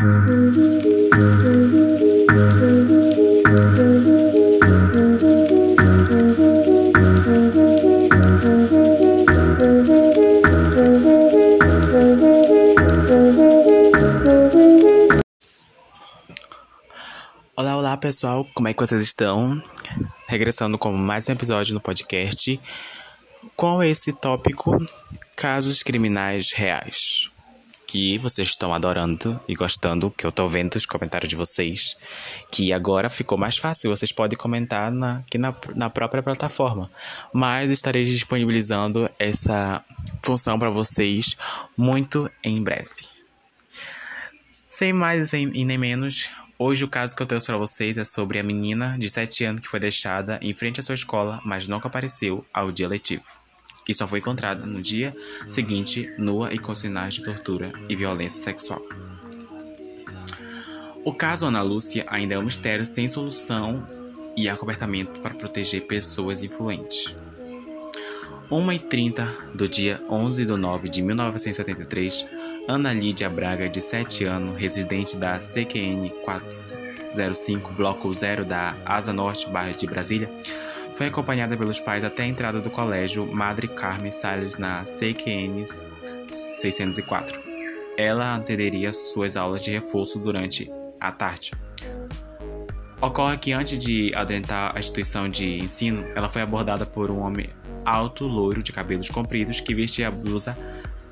Olá, olá pessoal, como é que vocês estão? Regressando com mais um episódio no podcast com esse tópico casos criminais reais. Que vocês estão adorando e gostando, que eu tô vendo os comentários de vocês. Que agora ficou mais fácil, vocês podem comentar na, aqui na, na própria plataforma. Mas estarei disponibilizando essa função para vocês muito em breve. Sem mais e nem menos, Hoje o caso que eu trouxe para vocês é sobre a menina de 7 anos que foi deixada em frente à sua escola, mas nunca apareceu ao dia letivo. E só foi encontrada no dia seguinte, nua e com sinais de tortura e violência sexual. O caso Ana Lúcia ainda é um mistério sem solução e acobertamento para proteger pessoas influentes. 1h30 do dia 11 de 9 de 1973, Ana Lídia Braga, de 7 anos, residente da CQN 405, Bloco 0 da Asa Norte, bairro de Brasília, foi acompanhada pelos pais até a entrada do colégio Madre Carmen Salles na CQN 604. Ela atenderia suas aulas de reforço durante a tarde. Ocorre que antes de adentrar a instituição de ensino, ela foi abordada por um homem alto, loiro, de cabelos compridos, que vestia blusa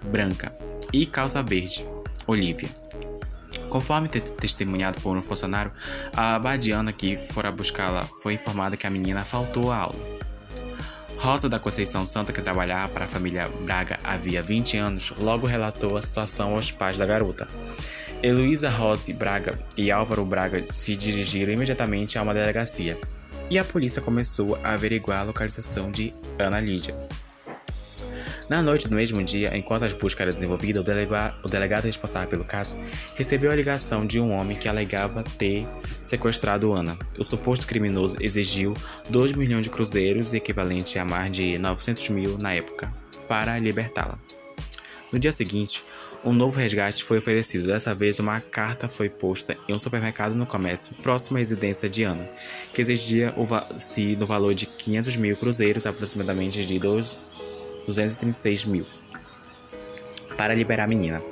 branca e calça verde, Olivia. Conforme testemunhado por um funcionário, a badiana que fora buscá-la foi informada que a menina faltou à aula. Rosa da Conceição Santa, que trabalhava para a família Braga havia 20 anos, logo relatou a situação aos pais da garota. Heloísa Rose Braga e Álvaro Braga se dirigiram imediatamente a uma delegacia e a polícia começou a averiguar a localização de Ana Lídia. Na noite do mesmo dia, enquanto as buscas eram desenvolvidas, o, delega o delegado responsável pelo caso recebeu a ligação de um homem que alegava ter sequestrado Ana. O suposto criminoso exigiu 2 milhões de cruzeiros, equivalente a mais de 900 mil na época, para libertá-la. No dia seguinte, um novo resgate foi oferecido. Dessa vez, uma carta foi posta em um supermercado no comércio próximo à residência de Ana, que exigia se no valor de 500 mil cruzeiros, aproximadamente de 236 mil, para liberar a menina.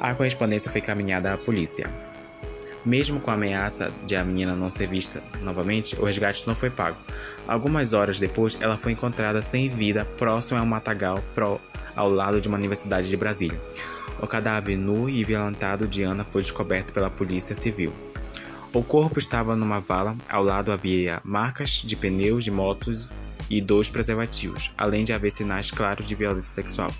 A correspondência foi encaminhada à polícia. Mesmo com a ameaça de a menina não ser vista novamente, o resgate não foi pago. Algumas horas depois, ela foi encontrada sem vida próximo a um matagal pro, ao lado de uma universidade de Brasília. O cadáver nu e violentado de Ana foi descoberto pela polícia civil. O corpo estava numa vala, ao lado havia marcas de pneus de motos e dois preservativos, além de haver sinais claros de violência sexual.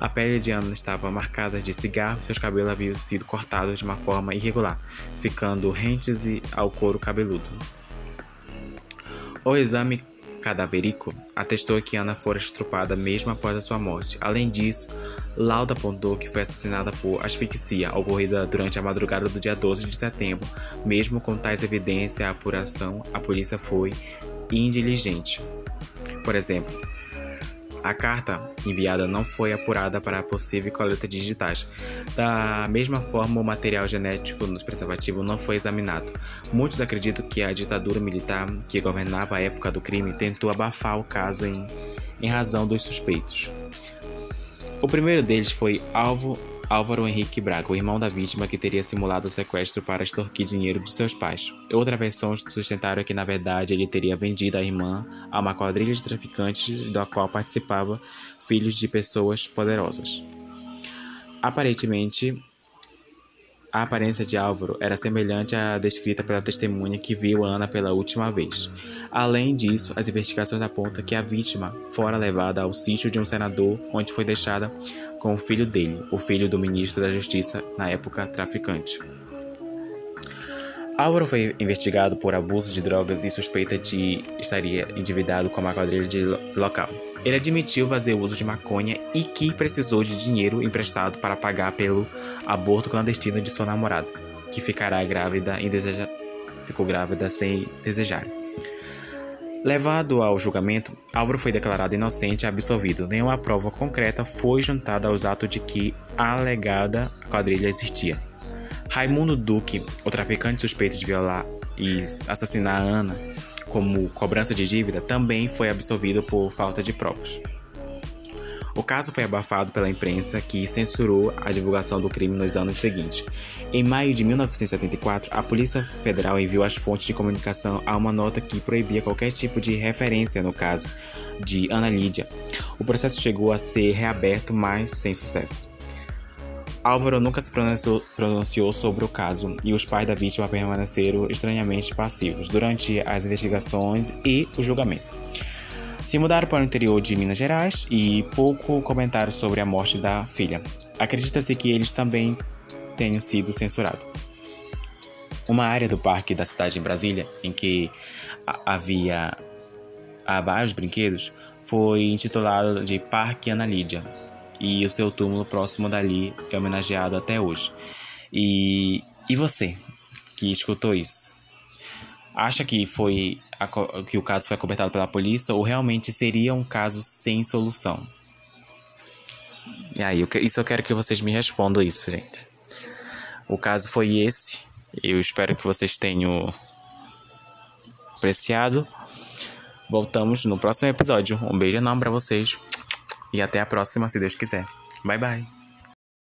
A pele de Ana estava marcada de cigarro e seus cabelos haviam sido cortados de uma forma irregular, ficando rentes ao couro cabeludo. O exame cadavérico atestou que Ana fora estrupada mesmo após a sua morte. Além disso, lauda apontou que foi assassinada por asfixia, ocorrida durante a madrugada do dia 12 de setembro. Mesmo com tais evidências, a apuração, a polícia foi indiligente. Por exemplo, a carta enviada não foi apurada para possível coleta de digitais. Da mesma forma, o material genético nos preservativos não foi examinado. Muitos acreditam que a ditadura militar que governava a época do crime tentou abafar o caso em, em razão dos suspeitos. O primeiro deles foi alvo Álvaro Henrique Braga, o irmão da vítima que teria simulado o sequestro para extorquir dinheiro de seus pais. Outra versão sustentaram que, na verdade, ele teria vendido a irmã a uma quadrilha de traficantes da qual participava filhos de pessoas poderosas. Aparentemente, a aparência de Álvaro era semelhante à descrita pela testemunha que viu Ana pela última vez. Além disso, as investigações apontam que a vítima fora levada ao sítio de um senador, onde foi deixada com o filho dele, o filho do ministro da Justiça, na época traficante. Álvaro foi investigado por abuso de drogas e suspeita de estaria endividado com uma quadrilha de local. Ele admitiu fazer uso de maconha e que precisou de dinheiro emprestado para pagar pelo aborto clandestino de sua namorada, que ficará grávida deseja... ficou grávida sem desejar. Levado ao julgamento, Álvaro foi declarado inocente e absolvido. Nenhuma prova concreta foi juntada aos atos de que a alegada quadrilha existia. Raimundo Duque, o traficante suspeito de violar e assassinar Ana como cobrança de dívida, também foi absolvido por falta de provas. O caso foi abafado pela imprensa, que censurou a divulgação do crime nos anos seguintes. Em maio de 1974, a Polícia Federal enviou às fontes de comunicação a uma nota que proibia qualquer tipo de referência no caso de Ana Lídia. O processo chegou a ser reaberto, mas sem sucesso. Álvaro nunca se pronunciou, pronunciou, sobre o caso e os pais da vítima permaneceram estranhamente passivos durante as investigações e o julgamento se mudaram para o interior de Minas Gerais e pouco comentaram sobre a morte da filha. Acredita-se que eles também tenham sido censurados. Uma área do parque da cidade em Brasília, em que havia vários brinquedos, foi intitulada de Parque Ana Lídia, e o seu túmulo próximo dali é homenageado até hoje. E, e você que escutou isso? Acha que foi que o caso foi acobertado pela polícia ou realmente seria um caso sem solução? E aí, isso eu quero que vocês me respondam isso, gente. O caso foi esse. Eu espero que vocês tenham apreciado. Voltamos no próximo episódio. Um beijo enorme para vocês e até a próxima, se Deus quiser. Bye bye.